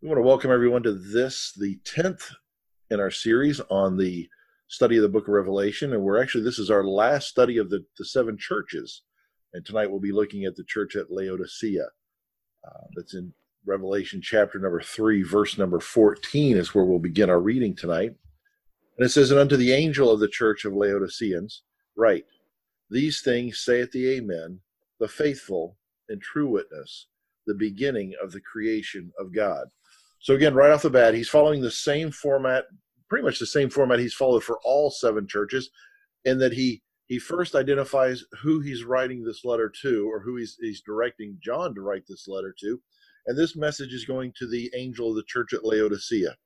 We want to welcome everyone to this, the 10th in our series on the study of the book of Revelation. And we're actually, this is our last study of the, the seven churches. And tonight we'll be looking at the church at Laodicea. Uh, that's in Revelation chapter number 3, verse number 14 is where we'll begin our reading tonight. And it says, And unto the angel of the church of Laodiceans, write, These things saith the Amen, the faithful and true witness, the beginning of the creation of God. So again, right off the bat, he's following the same format, pretty much the same format he's followed for all seven churches, in that he he first identifies who he's writing this letter to, or who he's he's directing John to write this letter to, and this message is going to the angel of the church at Laodicea.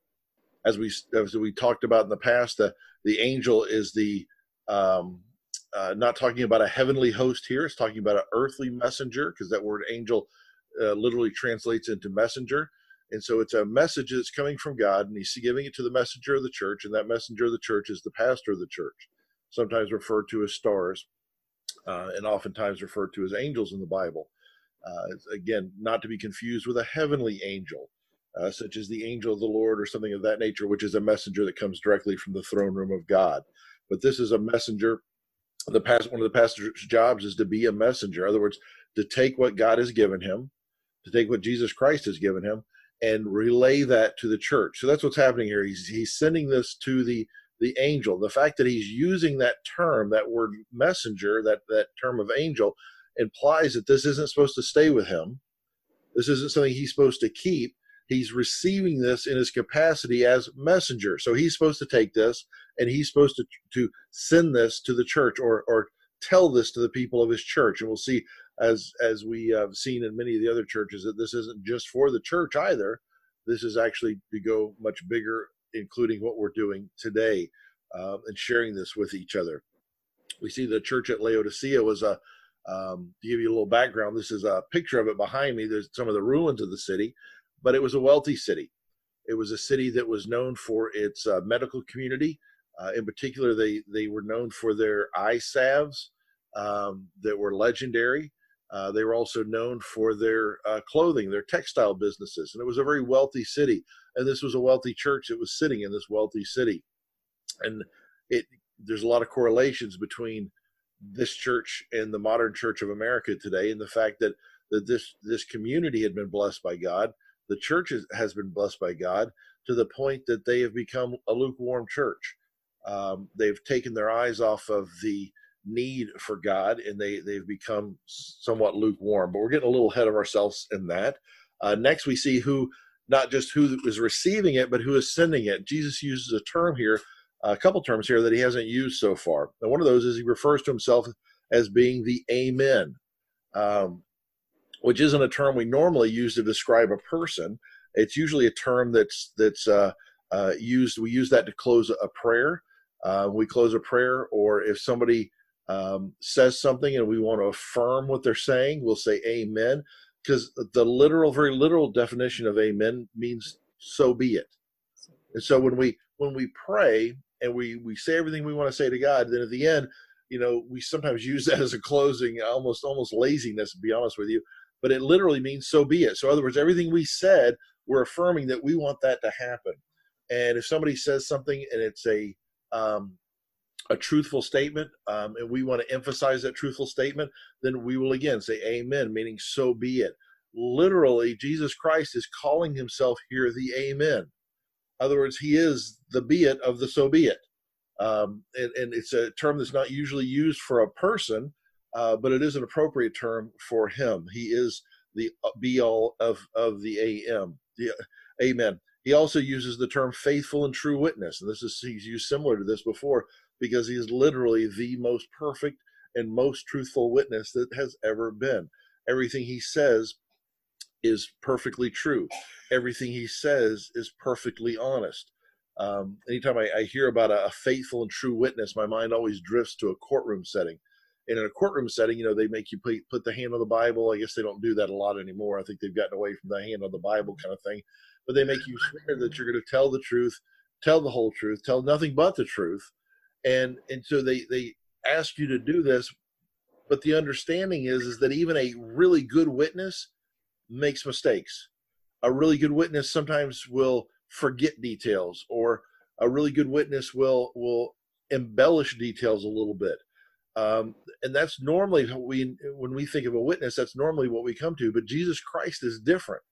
As we as we talked about in the past, the the angel is the um, uh, not talking about a heavenly host here. It's talking about an earthly messenger because that word angel uh, literally translates into messenger. And so it's a message that's coming from God, and he's giving it to the messenger of the church, and that messenger of the church is the pastor of the church, sometimes referred to as stars, uh, and oftentimes referred to as angels in the Bible. Uh, again, not to be confused with a heavenly angel, uh, such as the angel of the Lord or something of that nature, which is a messenger that comes directly from the throne room of God. But this is a messenger. The past one of the pastor's jobs is to be a messenger. In other words, to take what God has given him, to take what Jesus Christ has given him, and relay that to the church. So that's what's happening here. He's he's sending this to the the angel. The fact that he's using that term, that word messenger, that that term of angel, implies that this isn't supposed to stay with him. This isn't something he's supposed to keep. He's receiving this in his capacity as messenger. So he's supposed to take this and he's supposed to to send this to the church or or tell this to the people of his church. And we'll see as as we have seen in many of the other churches that this isn't just for the church either. This is actually to go much bigger including what we're doing today uh, and sharing this with each other. We see the church at laodicea was a um, to give you a little background this is a picture of it behind me. There's some of the ruins of the city but it was a wealthy city. It was a city that was known for its uh, medical community. Uh, in particular they they were known for their eye salves um, that were legendary uh, they were also known for their uh, clothing, their textile businesses, and it was a very wealthy city. And this was a wealthy church that was sitting in this wealthy city. And it there's a lot of correlations between this church and the modern church of America today, and the fact that that this this community had been blessed by God, the church has been blessed by God to the point that they have become a lukewarm church. Um, they've taken their eyes off of the need for God, and they they've become somewhat lukewarm. But we're getting a little ahead of ourselves in that. Uh, next, we see who not just who is receiving it, but who is sending it. Jesus uses a term here, a couple terms here that he hasn't used so far. And one of those is he refers to himself as being the Amen, um, which isn't a term we normally use to describe a person. It's usually a term that's that's uh, uh, used. We use that to close a prayer. Uh, we close a prayer, or if somebody um, says something and we want to affirm what they're saying, we'll say amen. Because the literal, very literal definition of amen means so be it. And so when we when we pray and we we say everything we want to say to God, then at the end, you know, we sometimes use that as a closing, almost almost laziness, to be honest with you. But it literally means so be it. So in other words, everything we said, we're affirming that we want that to happen. And if somebody says something and it's a um, a truthful statement um, and we want to emphasize that truthful statement, then we will again say amen, meaning so be it. Literally, Jesus Christ is calling himself here the amen. In other words, he is the be it of the so be it. Um, and, and, it's a term that's not usually used for a person, uh, but it is an appropriate term for him. He is the uh, be all of, of the AM. The, amen. He also uses the term faithful and true witness. And this is, he's used similar to this before because he is literally the most perfect and most truthful witness that has ever been. Everything he says is perfectly true. Everything he says is perfectly honest. Um, anytime I, I, hear about a, a, faithful and true witness, my mind always drifts to a courtroom setting. And in a courtroom setting, you know, they make you put, put the hand on the Bible. I guess they don't do that a lot anymore. I think they've gotten away from the hand on the Bible kind of thing. But they make you swear that you're going to tell the truth, tell the whole truth, tell nothing but the truth, and and so they they ask you to do this but the understanding is is that even a really good witness makes mistakes. A really good witness sometimes will forget details or a really good witness will will embellish details a little bit. Um, and that's normally we when we think of a witness that's normally what we come to but jesus christ is different.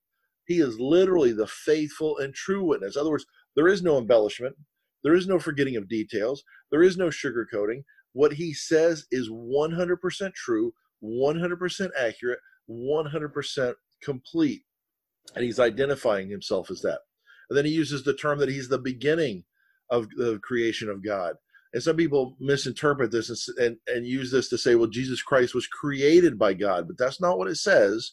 He is literally the faithful and true witness. In other words there is no embellishment there is no forgetting of details there is no sugarcoating what he says is 100% true 100% accurate 100% complete and he's identifying himself as that and then he uses the term that he's the beginning of the creation of god and some people misinterpret this and, and, and use this to say, well, Jesus Christ was created by God, but that's not what it says.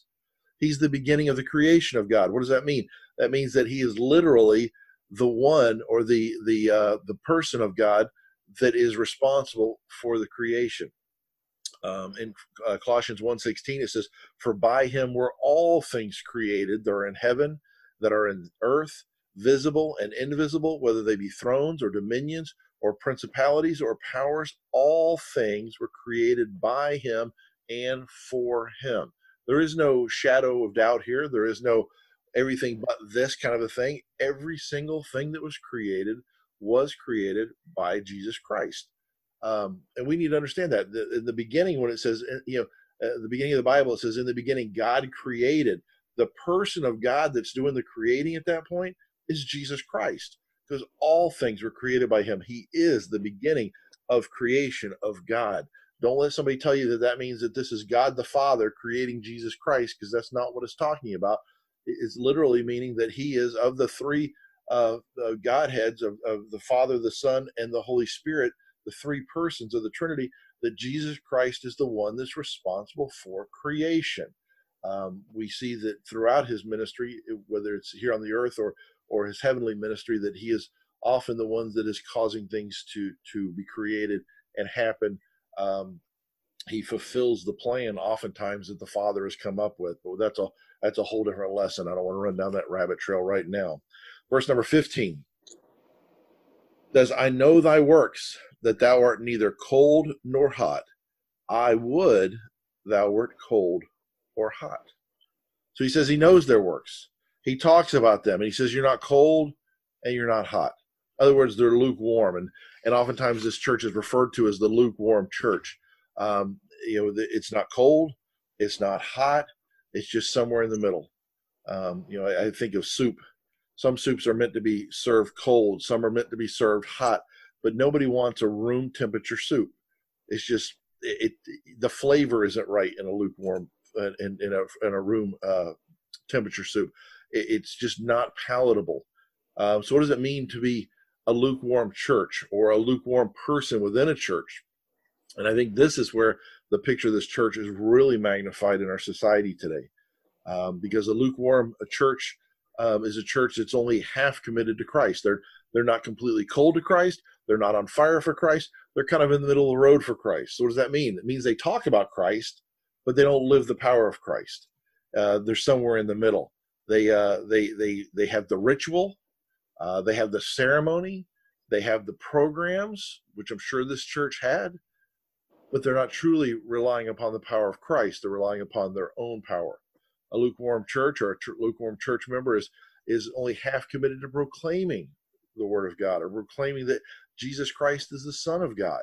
He's the beginning of the creation of God. What does that mean? That means that he is literally the one or the the uh, the person of God that is responsible for the creation. Um, in uh, Colossians 1.16, it says, For by him were all things created that are in heaven, that are in earth, visible and invisible, whether they be thrones or dominions or principalities or powers, all things were created by him and for him. There is no shadow of doubt here. There is no everything but this kind of a thing. Every single thing that was created was created by Jesus Christ. Um, and we need to understand that. The, in the beginning, when it says, uh, you know, the beginning of the Bible, it says, in the beginning, God created. The person of God that's doing the creating at that point is Jesus Christ because all things were created by him. He is the beginning of creation of God. Don't let somebody tell you that that means that this is God the Father creating Jesus Christ, because that's not what it's talking about. It's literally meaning that he is of the three uh, uh, Godheads of, of the Father, the Son, and the Holy Spirit, the three persons of the Trinity, that Jesus Christ is the one that's responsible for creation. Um, we see that throughout his ministry, whether it's here on the earth or or his heavenly ministry that he is often the one that is causing things to to be created and happen um, he fulfills the plan oftentimes that the father has come up with. But that's a that's a whole different lesson. I don't want to run down that rabbit trail right now. Verse number 15 says i know thy works that thou art neither cold nor hot. I would thou wert cold or hot. So he says he knows their works. He talks about them and he says you're not cold and you're not hot. In other words they're lukewarm. And and oftentimes this church is referred to as the lukewarm church um, you know it's not cold it's not hot it's just somewhere in the middle um, you know I, I think of soup some soups are meant to be served cold some are meant to be served hot but nobody wants a room temperature soup it's just it, it the flavor isn't right in a lukewarm in, in a in a room uh, temperature soup it's just not palatable. Uh, so, what does it mean to be a lukewarm church or a lukewarm person within a church? And I think this is where the picture of this church is really magnified in our society today, um, because a lukewarm a church um, is a church that's only half committed to Christ. They're they're not completely cold to Christ. They're not on fire for Christ. They're kind of in the middle of the road for Christ. So what does that mean? It means they talk about Christ, but they don't live the power of Christ. Uh, they're somewhere in the middle. They uh, they they they have the ritual, uh, they have the ceremony, they have the programs, which I'm sure this church had, but they're not truly relying upon the power of Christ. They're relying upon their own power. A lukewarm church or a tr- lukewarm church member is is only half committed to proclaiming the word of God or proclaiming that Jesus Christ is the Son of God.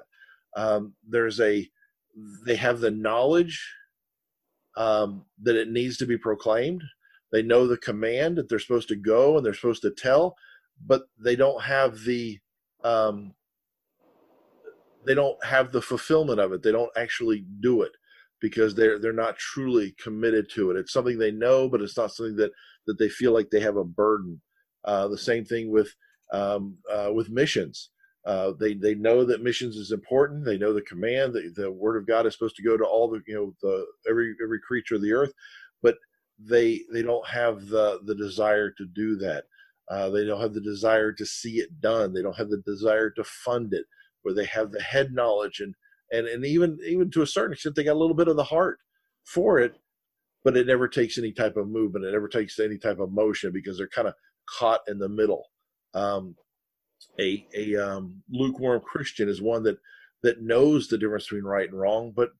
Um, there's a they have the knowledge um, that it needs to be proclaimed, they know the command that they're supposed to go and they're supposed to tell, but they don't have the um, they don't have the fulfillment of it. They don't actually do it because they're they're not truly committed to it. It's something they know, but it's not something that that they feel like they have a burden. Uh, the same thing with um, uh, with missions. Uh, they they know that missions is important. They know the command. that the word of God is supposed to go to all the you know the every every creature of the earth, but they they don't have the the desire to do that. Uh, they don't have the desire to see it done. They don't have the desire to fund it, where they have the head knowledge and and and even even to a certain extent they got a little bit of the heart for it, but it never takes any type of movement. It never takes any type of motion because they're kind of caught in the middle. Um, a a um, lukewarm Christian is one that that knows the difference between right and wrong, but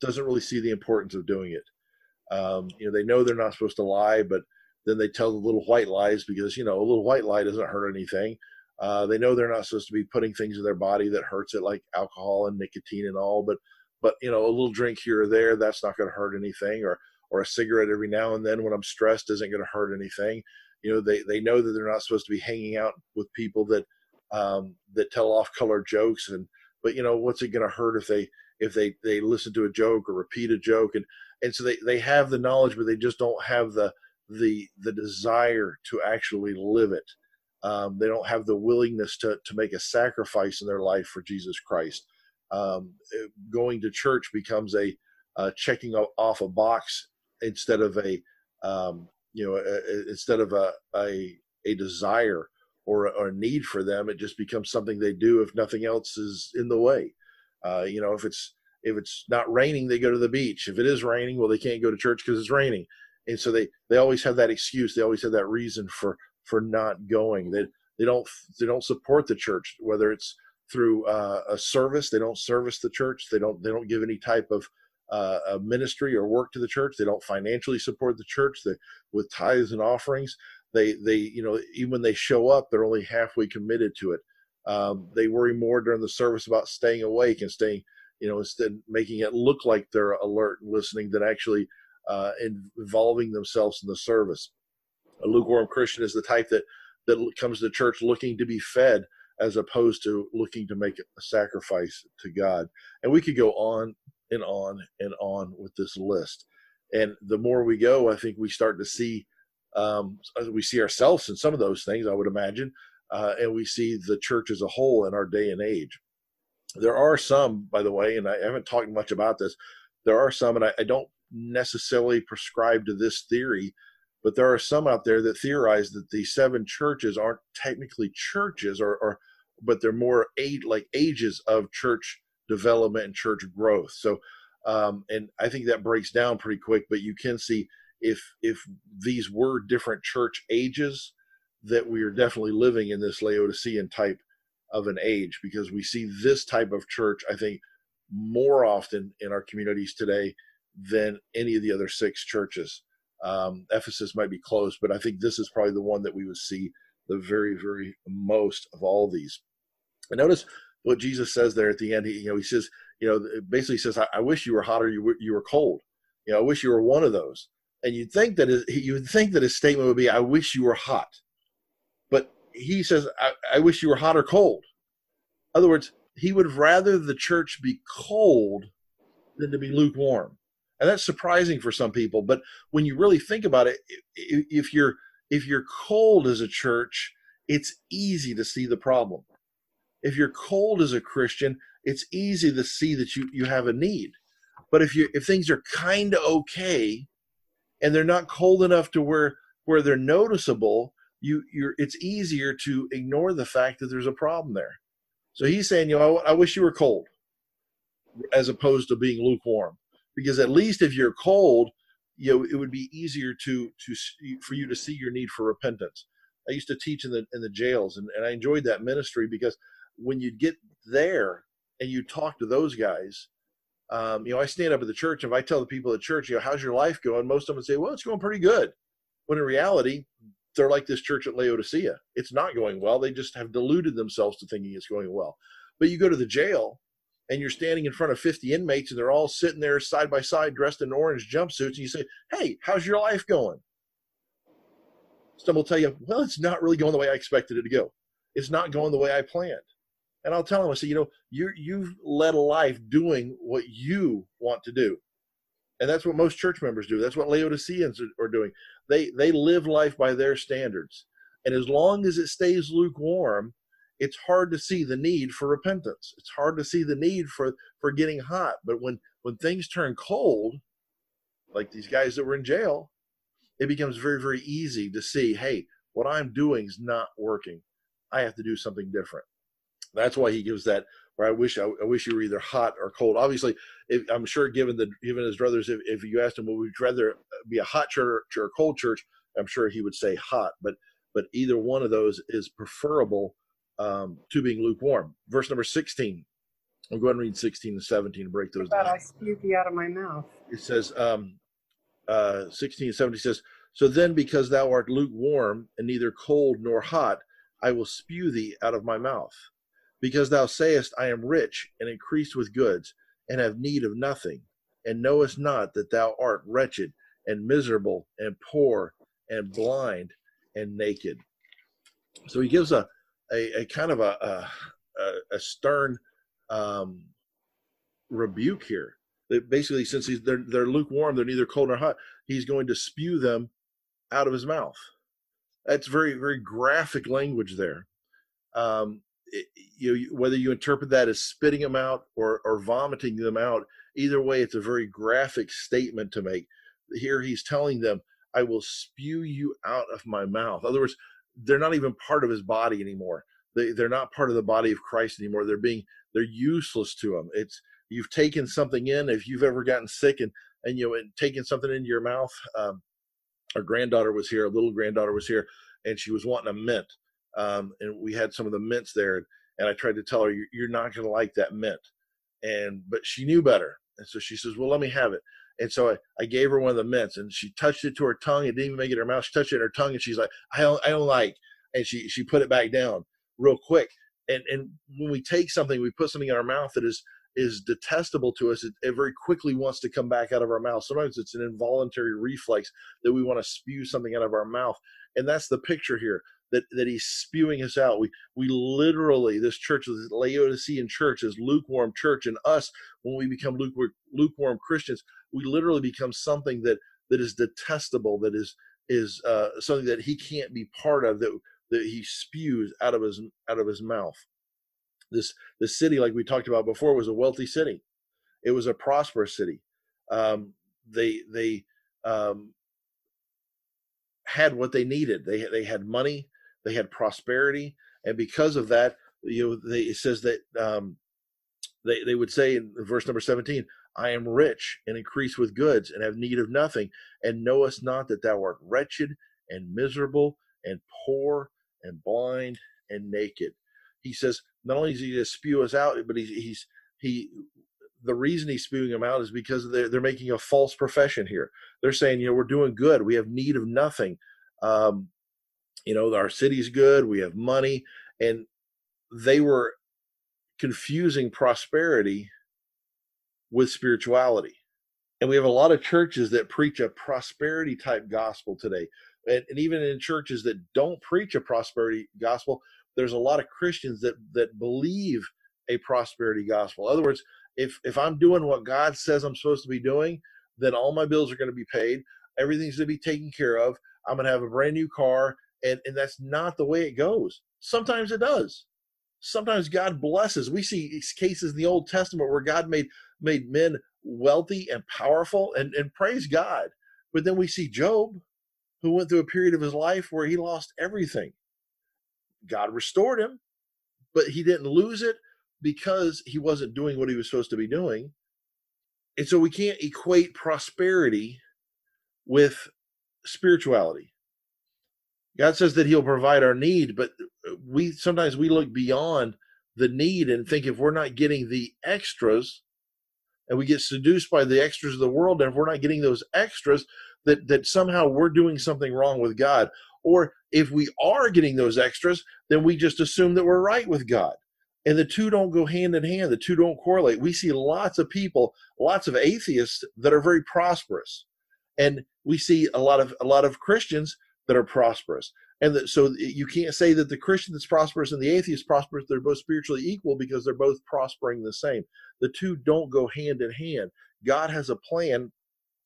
doesn't really see the importance of doing it. Um, you know, they know they're not supposed to lie, but then they tell the little white lies because you know a little white lie doesn't hurt anything. Uh, they know they're not supposed to be putting things in their body that hurts it, like alcohol and nicotine and all. But but you know a little drink here or there that's not going to hurt anything, or or a cigarette every now and then when I'm stressed isn't going to hurt anything. You know they they know that they're not supposed to be hanging out with people that um, that tell off color jokes and but you know what's it going to hurt if they if they they listen to a joke or repeat a joke and and so they they have the knowledge but they just don't have the the the desire to actually live it um, they don't have the willingness to to make a sacrifice in their life for jesus christ. Um, eh, going to church becomes a uh, checking off a box instead of a um, you know a, a, instead of a, a a desire or, or a need for them it just becomes something they do if nothing else is in the way. Uh, you know if it's if it's not raining they go to the beach. If it is raining well they can't go to church because it's raining. And so they they always have that excuse. They always have that reason for for not going. They they don't they don't support the church whether it's through uh, a service they don't service the church they don't they don't give any type of uh, ministry or work to the church they don't financially support the church they, with tithes and offerings they they you know even when they show up they're only halfway committed to it. Um, they worry more during the service about staying awake and staying you know instead making it look like they're alert and listening than actually uh, involving themselves in the service a lukewarm christian is the type that that comes to church looking to be fed as opposed to looking to make a sacrifice to god and we could go on and on and on with this list and the more we go i think we start to see um, we see ourselves in some of those things, I would imagine, uh, and we see the church as a whole in our day and age. There are some, by the way, and I haven't talked much about this. There are some, and I, I don't necessarily prescribe to this theory, but there are some out there that theorize that the seven churches aren't technically churches, or, or but they're more eight like ages of church development and church growth. So, um, and I think that breaks down pretty quick. But you can see if if these were different church ages, that we are definitely living in this Laodicean type of an age because we see this type of church, I think, more often in our communities today than any of the other six churches. Um, Ephesus might be close, but I think this is probably the one that we would see the very, very most of all these. And notice what Jesus says there at the end. He, you know, he says, you know, basically says, I, I wish you were hot or you were, you were cold. You know, I wish you were one of those and you'd think that his, you would think that his statement would be, "I wish you were hot," but he says, "I, I wish you were hot or cold." In other words, he would rather the church be cold than to be lukewarm, and that's surprising for some people. But when you really think about it, if you're if you're cold as a church, it's easy to see the problem. If you're cold as a Christian, it's easy to see that you you have a need. But if you if things are kind of okay, and they're not cold enough to where where they're noticeable you you're it's easier to ignore the fact that there's a problem there so he's saying you know I, I wish you were cold as opposed to being lukewarm because at least if you're cold you know it would be easier to to for you to see your need for repentance i used to teach in the in the jails and, and i enjoyed that ministry because when you get there and you talk to those guys um, you know, I stand up at the church. And if I tell the people at church, you know, how's your life going? Most of them say, well, it's going pretty good. When in reality, they're like this church at Laodicea. It's not going well. They just have deluded themselves to thinking it's going well. But you go to the jail and you're standing in front of 50 inmates and they're all sitting there side by side dressed in orange jumpsuits. And you say, hey, how's your life going? Some will tell you, well, it's not really going the way I expected it to go. It's not going the way I planned. And I'll tell them, I say, you know, you you've led a life doing what you want to do. And that's what most church members do. That's what Laodiceans are, are doing. They they live life by their standards. And as long as it stays lukewarm, it's hard to see the need for repentance. It's hard to see the need for for getting hot. But when when things turn cold, like these guys that were in jail, it becomes very very easy to see, hey, what I'm doing is not working. I have to do something different. That's why he gives that. Where I wish I, I wish you were either hot or cold. Obviously, if, I'm sure given the given his brothers, if, if you asked him, would we rather be a hot church or a cold church? I'm sure he would say hot. But but either one of those is preferable um, to being lukewarm. Verse number 16. I'll go ahead and read 16 and 17 and break those down. I spewed you out of my mouth. It says, um, uh, 16 and 17 says, So then, because thou art lukewarm and neither cold nor hot, I will spew thee out of my mouth. Because thou sayest, I am rich and increased with goods, and have need of nothing, and knowest not that thou art wretched and miserable and poor and blind and naked. So he gives a, a, a kind of a, a, a stern um, rebuke here. That basically, since he's, they're, they're lukewarm, they're neither cold nor hot, he's going to spew them out of his mouth. That's very, very graphic language there. Um, it, you whether you interpret that as spitting them out or, or vomiting them out, either way, it's a very graphic statement to make. Here he's telling them, I will spew you out of my mouth. In other words, they're not even part of his body anymore. They, they're not part of the body of Christ anymore. They're being, they're useless to him. It's, you've taken something in. If you've ever gotten sick and, and you know, and taken something into your mouth, um, our granddaughter was here, a little granddaughter was here, and she was wanting a mint. Um, and we had some of the mints there, and I tried to tell her, "You're not going to like that mint," and but she knew better, and so she says, "Well, let me have it." And so I, I gave her one of the mints, and she touched it to her tongue. It didn't even make it in her mouth. She touched it in her tongue, and she's like, "I don't, I don't like," and she she put it back down real quick. And and when we take something, we put something in our mouth that is is detestable to us, it, it, very quickly wants to come back out of our mouth. Sometimes it's an involuntary reflex that we want to spew something out of our mouth. And that's the picture here that, that he's spewing us out. We we literally, this church, this Laodicean church, is lukewarm church, and us, when we become lukewarm, lukewarm Christians, we literally become something that that is detestable, that is is uh, something that he can't be part of, that that he spews out of his out of his mouth. This the city, like we talked about before, was a wealthy city. It was a prosperous city. Um, they they um, had what they needed. They they had money. They had prosperity, and because of that, you know, they, it says that um, they they would say in verse number seventeen, "I am rich and increase with goods, and have need of nothing, and knowest not that thou art wretched and miserable and poor and blind and naked." He says, not only is he to spew us out, but he's, he's he the reason he's spewing them out is because they're, they're making a false profession here. They're saying, you know, we're doing good. We have need of nothing. Um, you know, our city's good. We have money. And they were confusing prosperity with spirituality. And we have a lot of churches that preach a prosperity type gospel today. And, and even in churches that don't preach a prosperity gospel, there's a lot of Christians that that believe a prosperity gospel. In other words, if if I'm doing what God says I'm supposed to be doing, then all my bills are going to be paid. Everything's going to be taken care of. I'm going to have a brand new car, and and that's not the way it goes. Sometimes it does. Sometimes God blesses. We see cases in the Old Testament where God made made men wealthy and powerful, and and praise God. But then we see Job, who went through a period of his life where he lost everything. God restored him, but he didn't lose it because he wasn't doing what he was supposed to be doing. And so we can't equate prosperity with spirituality. God says that he'll provide our need, but uh, we sometimes we look beyond the need and think if we're not getting the extras and we get seduced by the extras of the world and if we're not getting those extras that that somehow we're doing something wrong with God or if we are getting those extras, then we just assume that we're right with God. And the two don't go hand in hand, the two don't correlate. We see lots of people, lots of atheists that are very prosperous. And we see a lot of a lot of Christians that are prosperous. And that, so you can't say that the Christian that's prosperous and the atheist prosperous, they're both spiritually equal because they're both prospering the same. The two don't go hand in hand. God has a plan,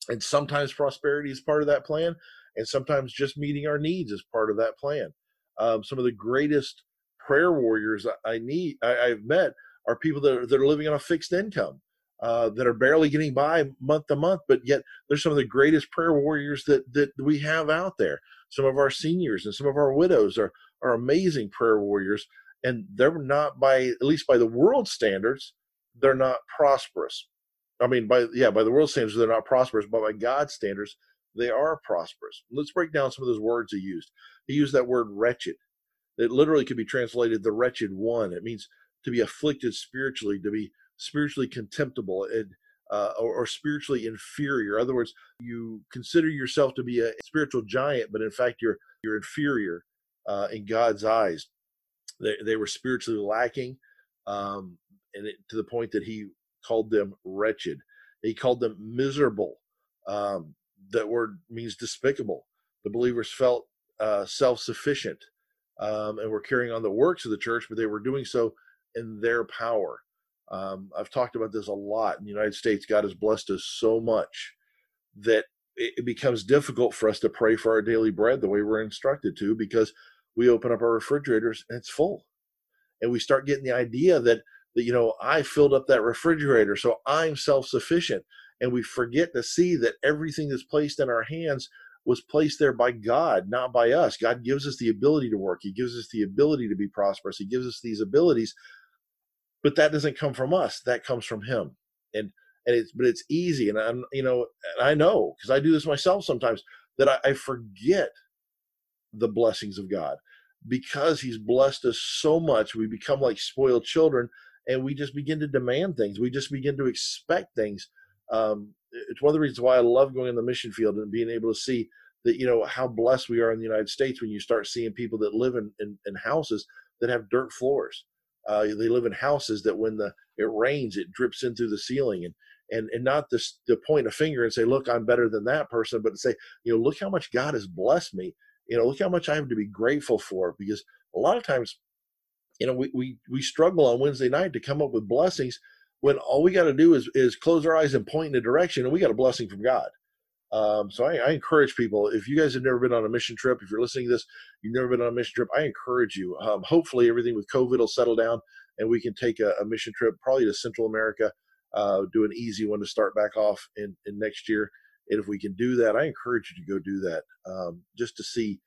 and sometimes prosperity is part of that plan, and sometimes just meeting our needs is part of that plan. Um, some of the greatest prayer warriors I need I, have met are people that are, that are living on a fixed income. Uh, that are barely getting by month to month, but yet they're some of the greatest prayer warriors that that we have out there. Some of our seniors and some of our widows are are amazing prayer warriors, and they're not by at least by the world standards, they're not prosperous. I mean, by yeah, by the world standards, they're not prosperous, but by God's standards, they are prosperous. Let's break down some of those words he used. He used that word wretched. It literally could be translated the wretched one. It means to be afflicted spiritually, to be spiritually contemptible. It, uh, or, or, spiritually inferior. In other words, you consider yourself to be a spiritual giant, but in fact you're you're inferior uh, in God's eyes. They, they were spiritually lacking, um, and it, to the point that He called them wretched. He called them miserable. Um, that word means despicable. The believers felt uh, self-sufficient um, and were carrying on the works of the church, but they were doing so in their power. Um, I've talked about this a lot in the United States. God has blessed us so much that it, becomes difficult for us to pray for our daily bread the way we're instructed to because we open up our refrigerators and it's full. And we start getting the idea that, that you know, I filled up that refrigerator, so I'm self sufficient. And we forget to see that everything that's placed in our hands was placed there by God, not by us. God gives us the ability to work, He gives us the ability to be prosperous, He gives us these abilities but that doesn't come from us that comes from him. And and it's but it's easy and i'm you know i know because i do this myself sometimes that I, I forget the blessings of god. Because he's blessed us so much we become like spoiled children and we just begin to demand things we just begin to expect things. Um, it's one of the reasons why i love going in the mission field and being able to see that you know how blessed we are in the united states when you start seeing people that live in, in, in houses that have dirt floors uh, they live in houses that when the it rains, it drips in through the ceiling, and and and not to, to point a finger and say, look, I'm better than that person, but to say, you know, look how much God has blessed me. You know, look how much I have to be grateful for, because a lot of times, you know, we we we struggle on Wednesday night to come up with blessings when all we got to do is is close our eyes and point in a direction, and we got a blessing from God. Um, so I, I, encourage people, if you guys have never been on a mission trip, if you're listening to this, you've never been on a mission trip, I encourage you. Um, hopefully everything with COVID will settle down and we can take a, a mission trip probably to Central America, uh, do an easy one to start back off in, in next year. And if we can do that, I encourage you to go do that um, just to see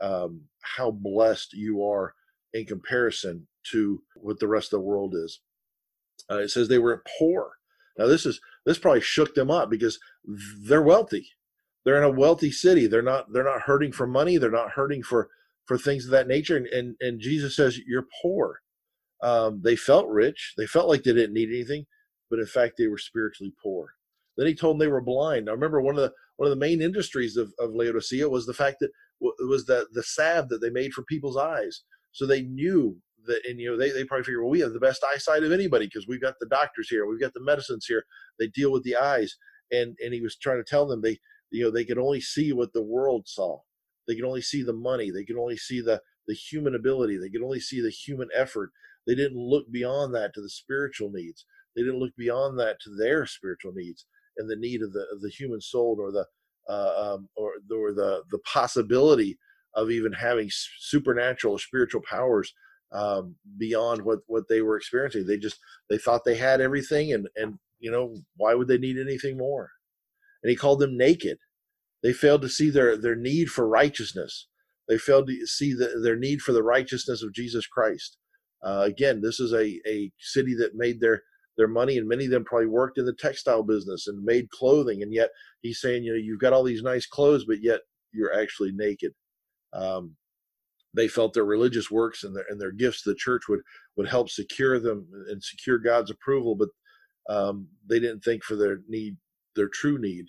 um, how blessed you are in comparison to what the rest of the world is. Uh, it says they were poor. Now this is this probably shook them up because they're wealthy. They're in a wealthy city. They're not they're not hurting for money. They're not hurting for for things of that nature. And and, and Jesus says you're poor. Um, they felt rich. They felt like they didn't need anything, but in fact they were spiritually poor. Then he told them they were blind. Now remember one of the one of the main industries of, of Laodicea was the fact that it was the the salve that they made for people's eyes. So they knew that, and you know, they, they probably figure, well, we have the best eyesight of anybody because we've got the doctors here, we've got the medicines here. They deal with the eyes, and and he was trying to tell them they, you know, they could only see what the world saw. They could only see the money. They could only see the the human ability. They could only see the human effort. They didn't look beyond that to the spiritual needs. They didn't look beyond that to their spiritual needs and the need of the of the human soul or the uh, um, or, or the the possibility of even having supernatural or spiritual powers um, beyond what what they were experiencing. They just they thought they had everything, and and you know why would they need anything more? And he called them naked. They failed to see their their need for righteousness. They failed to see the, their need for the righteousness of Jesus Christ. Uh, again, this is a a city that made their their money, and many of them probably worked in the textile business and made clothing. And yet, he's saying, you know, you've got all these nice clothes, but yet you're actually naked. Um, they felt their religious works and their and their gifts to the church would would help secure them and secure God's approval, but um, they didn't think for their need, their true need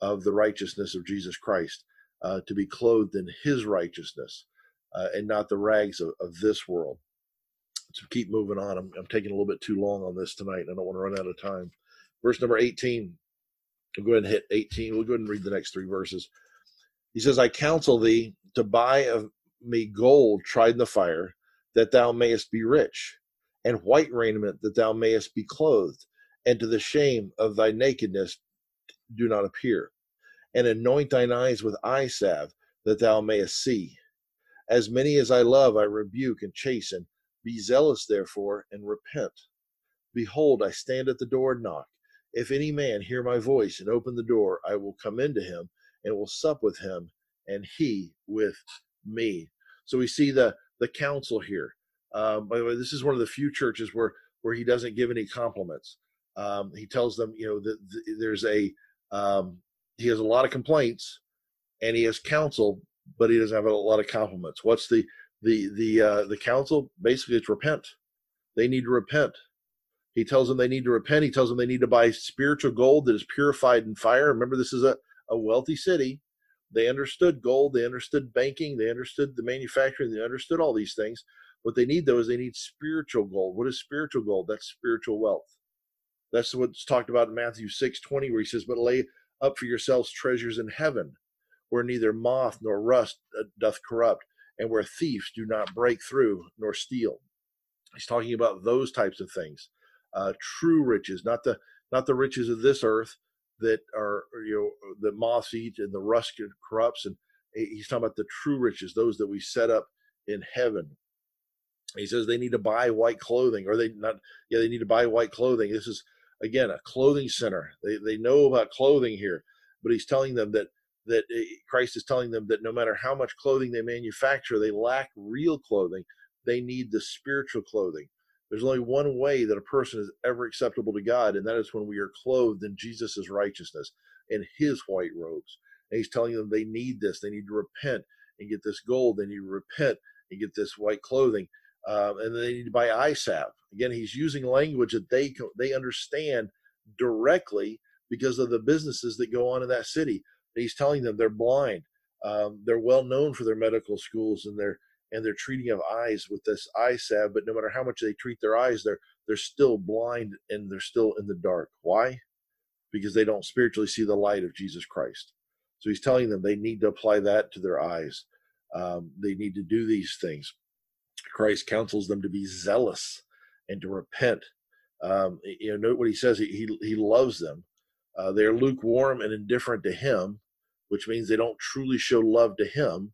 of the righteousness of Jesus Christ, uh, to be clothed in His righteousness uh, and not the rags of, of this world. So keep moving on. I'm, I'm taking a little bit too long on this tonight. And I don't want to run out of time. Verse number 18. We'll go ahead and hit 18. We'll go ahead and read the next three verses. He says, I counsel thee to buy of me gold tried in the fire, that thou mayest be rich, and white raiment that thou mayest be clothed, and to the shame of thy nakedness do not appear. And anoint thine eyes with eye salve, that thou mayest see. As many as I love, I rebuke and chasten. Be zealous, therefore, and repent. Behold, I stand at the door and knock. If any man hear my voice and open the door, I will come into him and will sup with him, and he with me. So we see the the counsel here. Um, by the way, this is one of the few churches where where he doesn't give any compliments. Um, he tells them, you know, that there's a um, he has a lot of complaints, and he has counsel, but he doesn't have a lot of compliments. What's the the the uh, the counsel? Basically, it's repent. They need to repent. He tells them they need to repent. He tells them they need to buy spiritual gold that is purified in fire. Remember, this is a, a wealthy city. They understood gold, they understood banking, they understood the manufacturing, they understood all these things. What they need though is they need spiritual gold. What is spiritual gold? That's spiritual wealth. That's what's talked about in Matthew 6 20, where he says, But lay up for yourselves treasures in heaven, where neither moth nor rust uh, doth corrupt, and where thieves do not break through nor steal. He's talking about those types of things. Uh, true riches, not the not the riches of this earth that are you know that moths eat and the rust corrupts. And he's talking about the true riches, those that we set up in heaven. He says they need to buy white clothing, or they not yeah they need to buy white clothing. This is again a clothing center. They they know about clothing here, but he's telling them that that eh, Christ is telling them that no matter how much clothing they manufacture, they lack real clothing. They need the spiritual clothing. There's only one way that a person is ever acceptable to God, and that is when we are clothed in Jesus' righteousness and his white robes. And he's telling them they need this. They need to repent and get this gold. They need to repent and get this white clothing. Um, and they need to buy salve. Again, he's using language that they they understand directly because of the businesses that go on in that city. He's telling them they're blind. Um, they're well known for their medical schools and their and their treating of eyes with this eye salve. But no matter how much they treat their eyes, they're they're still blind and they're still in the dark. Why? Because they don't spiritually see the light of Jesus Christ. So he's telling them they need to apply that to their eyes. Um, they need to do these things. Christ counsels them to be zealous and to repent. Um, you know, note what he says. He he, he loves them. Uh, they're lukewarm and indifferent to him, which means they don't truly show love to him.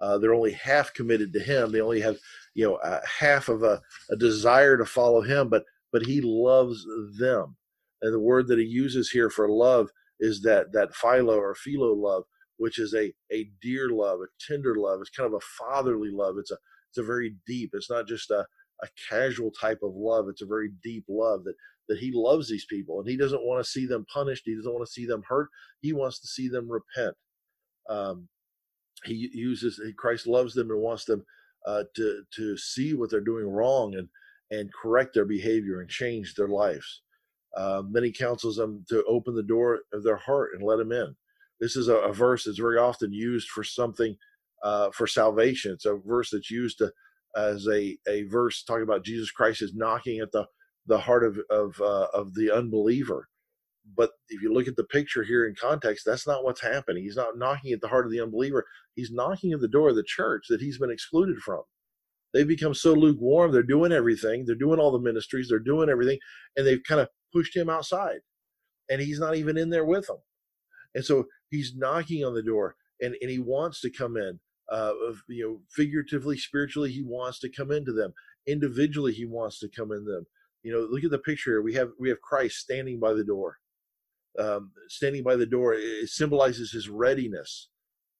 Uh, they're only half committed to him. They only have, you know, uh, half of a, a desire to follow him, but but he loves them. And the word that he uses here for love is that that philo or philo love, which is a a dear love, a tender love. It's kind of a fatherly love. It's a it's a very deep. It's not just a a casual type of love. It's a very deep love that that he loves these people and he doesn't want to see them punished. He doesn't want to see them hurt. He wants to see them repent. Um, he uses Christ loves them and wants them uh, to to see what they're doing wrong and and correct their behavior and change their lives. Um, then he counsels them to open the door of their heart and let them in. This is a, a verse that's very often used for something uh, for salvation. It's a verse that's used to, as a, a verse talking about Jesus Christ is knocking at the the heart of of uh, of the unbeliever but if you look at the picture here in context, that's not what's happening. He's not knocking at the heart of the unbeliever. He's knocking at the door of the church that he's been excluded from. They've become so lukewarm. They're doing everything. They're doing all the ministries. They're doing everything. And they've kind of pushed him outside. And he's not even in there with them. And so he's knocking on the door and, and he wants to come in. Uh, you know, figuratively, spiritually, he wants to come into them. Individually, he wants to come in them. You know, look at the picture here. We have we have Christ standing by the door um, standing by the door, it symbolizes his readiness,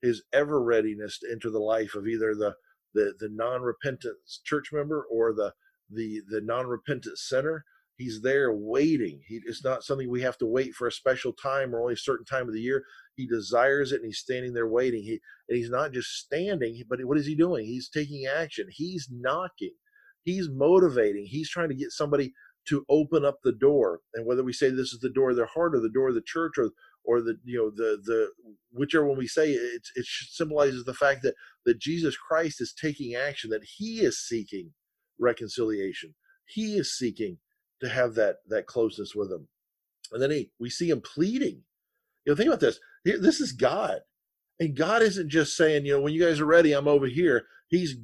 his ever readiness to enter the life of either the the, the non-repentant church member or the the the non-repentant sinner. He's there waiting. He, it's not something we have to wait for a special time or only a certain time of the year. He desires it, and he's standing there waiting. He and he's not just standing, but what is he doing? He's taking action. He's knocking. He's motivating. He's trying to get somebody to open up the door and whether we say this is the door of their heart or the door of the church or or the you know the the whichever one we say it it symbolizes the fact that that Jesus Christ is taking action that he is seeking reconciliation. He is seeking to have that that closeness with him. And then he we see him pleading. You know think about this. This is God. And God isn't just saying you know when you guys are ready I'm over here. He's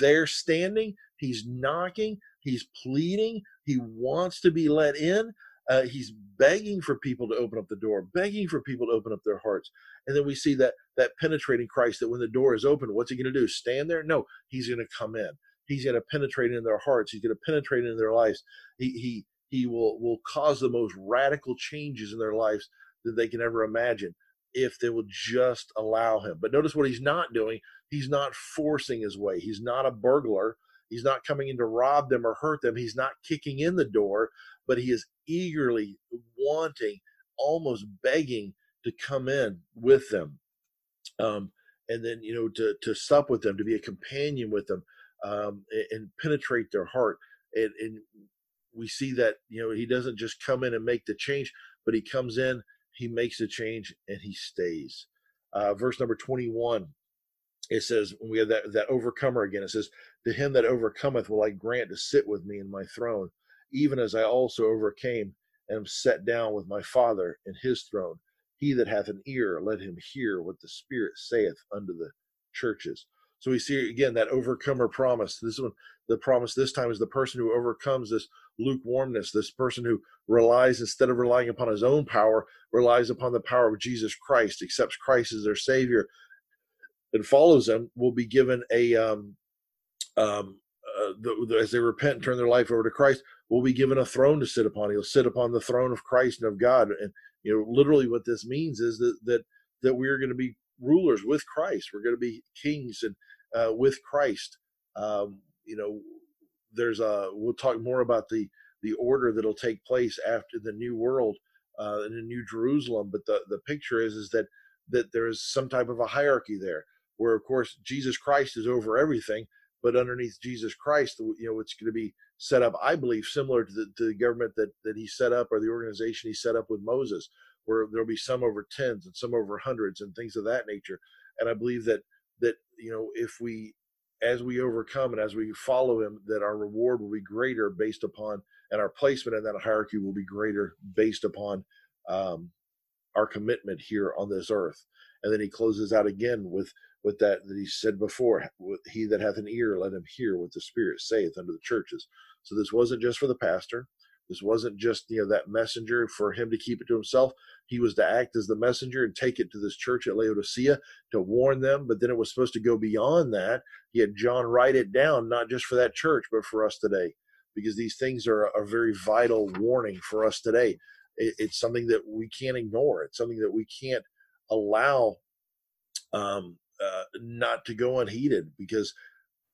there standing he's knocking he's pleading he wants to be let in. Uh, he's begging for people to open up the door, begging for people to open up their hearts. And then we see that that penetrating Christ that when the door is open, what's he going to do? Stand there? No, he's going to come in. He's going to penetrate in their hearts. He's going to penetrate in their lives. He he he will will cause the most radical changes in their lives that they can ever imagine if they will just allow him. But notice what he's not doing. He's not forcing his way. He's not a burglar. He's not coming in to rob them or hurt them. He's not kicking in the door, but he is eagerly wanting, almost begging to come in with them. Um, and then, you know, to, to sup with them, to be a companion with them, um, and, and, penetrate their heart. And, and we see that you know he doesn't just come in and make the change, but he comes in, he makes the change, and he stays. Uh, verse number 21 it says when we have that that overcomer again it says to him that overcometh will i grant to sit with me in my throne even as i also overcame and am set down with my father in his throne. He that hath an ear let him hear what the spirit saith unto the churches. So we see again that overcomer promise. This one the promise this time is the person who overcomes this lukewarmness, this person who relies, instead of relying upon his own power, relies upon the power of Jesus Christ, accepts Christ as their Savior, and follows him, will be given a, um, um, uh, the, the, as they repent and turn their life over to Christ, will be given a throne to sit upon. He'll sit upon the throne of Christ and of God. And, you know, literally what this means is that, that, that we're going to be rulers with Christ. We're going to be kings and uh, with Christ. Um, you know, there's a we'll talk more about the the order that'll take place after the new world uh, in the new Jerusalem. But the the picture is is that that there is some type of a hierarchy there, where of course Jesus Christ is over everything, but underneath Jesus Christ, you know, it's going to be set up, I believe, similar to the, to the government that that he set up or the organization he set up with Moses, where there'll be some over tens and some over hundreds and things of that nature. And I believe that that you know if we as we overcome and as we follow him, that our reward will be greater based upon, and our placement in that hierarchy will be greater based upon um, our commitment here on this earth. And then he closes out again with with that that he said before, "He that hath an ear, let him hear what the Spirit saith unto the churches." So this wasn't just for the pastor. This wasn't just you know that messenger for him to keep it to himself. He was to act as the messenger and take it to this church at Laodicea to warn them. But then it was supposed to go beyond that. He had John write it down, not just for that church, but for us today, because these things are a very vital warning for us today. It, it's something that we can't ignore. It's something that we can't allow um, uh, not to go unheeded because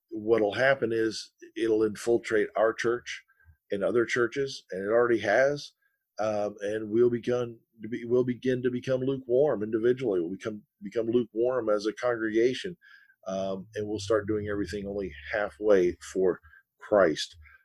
what'll happen is it'll infiltrate our church and other churches, and it already has. Um, and we'll begin to be, we'll begin to become lukewarm individually. We'll become become lukewarm as a congregation, um, and we'll start doing everything only halfway for Christ.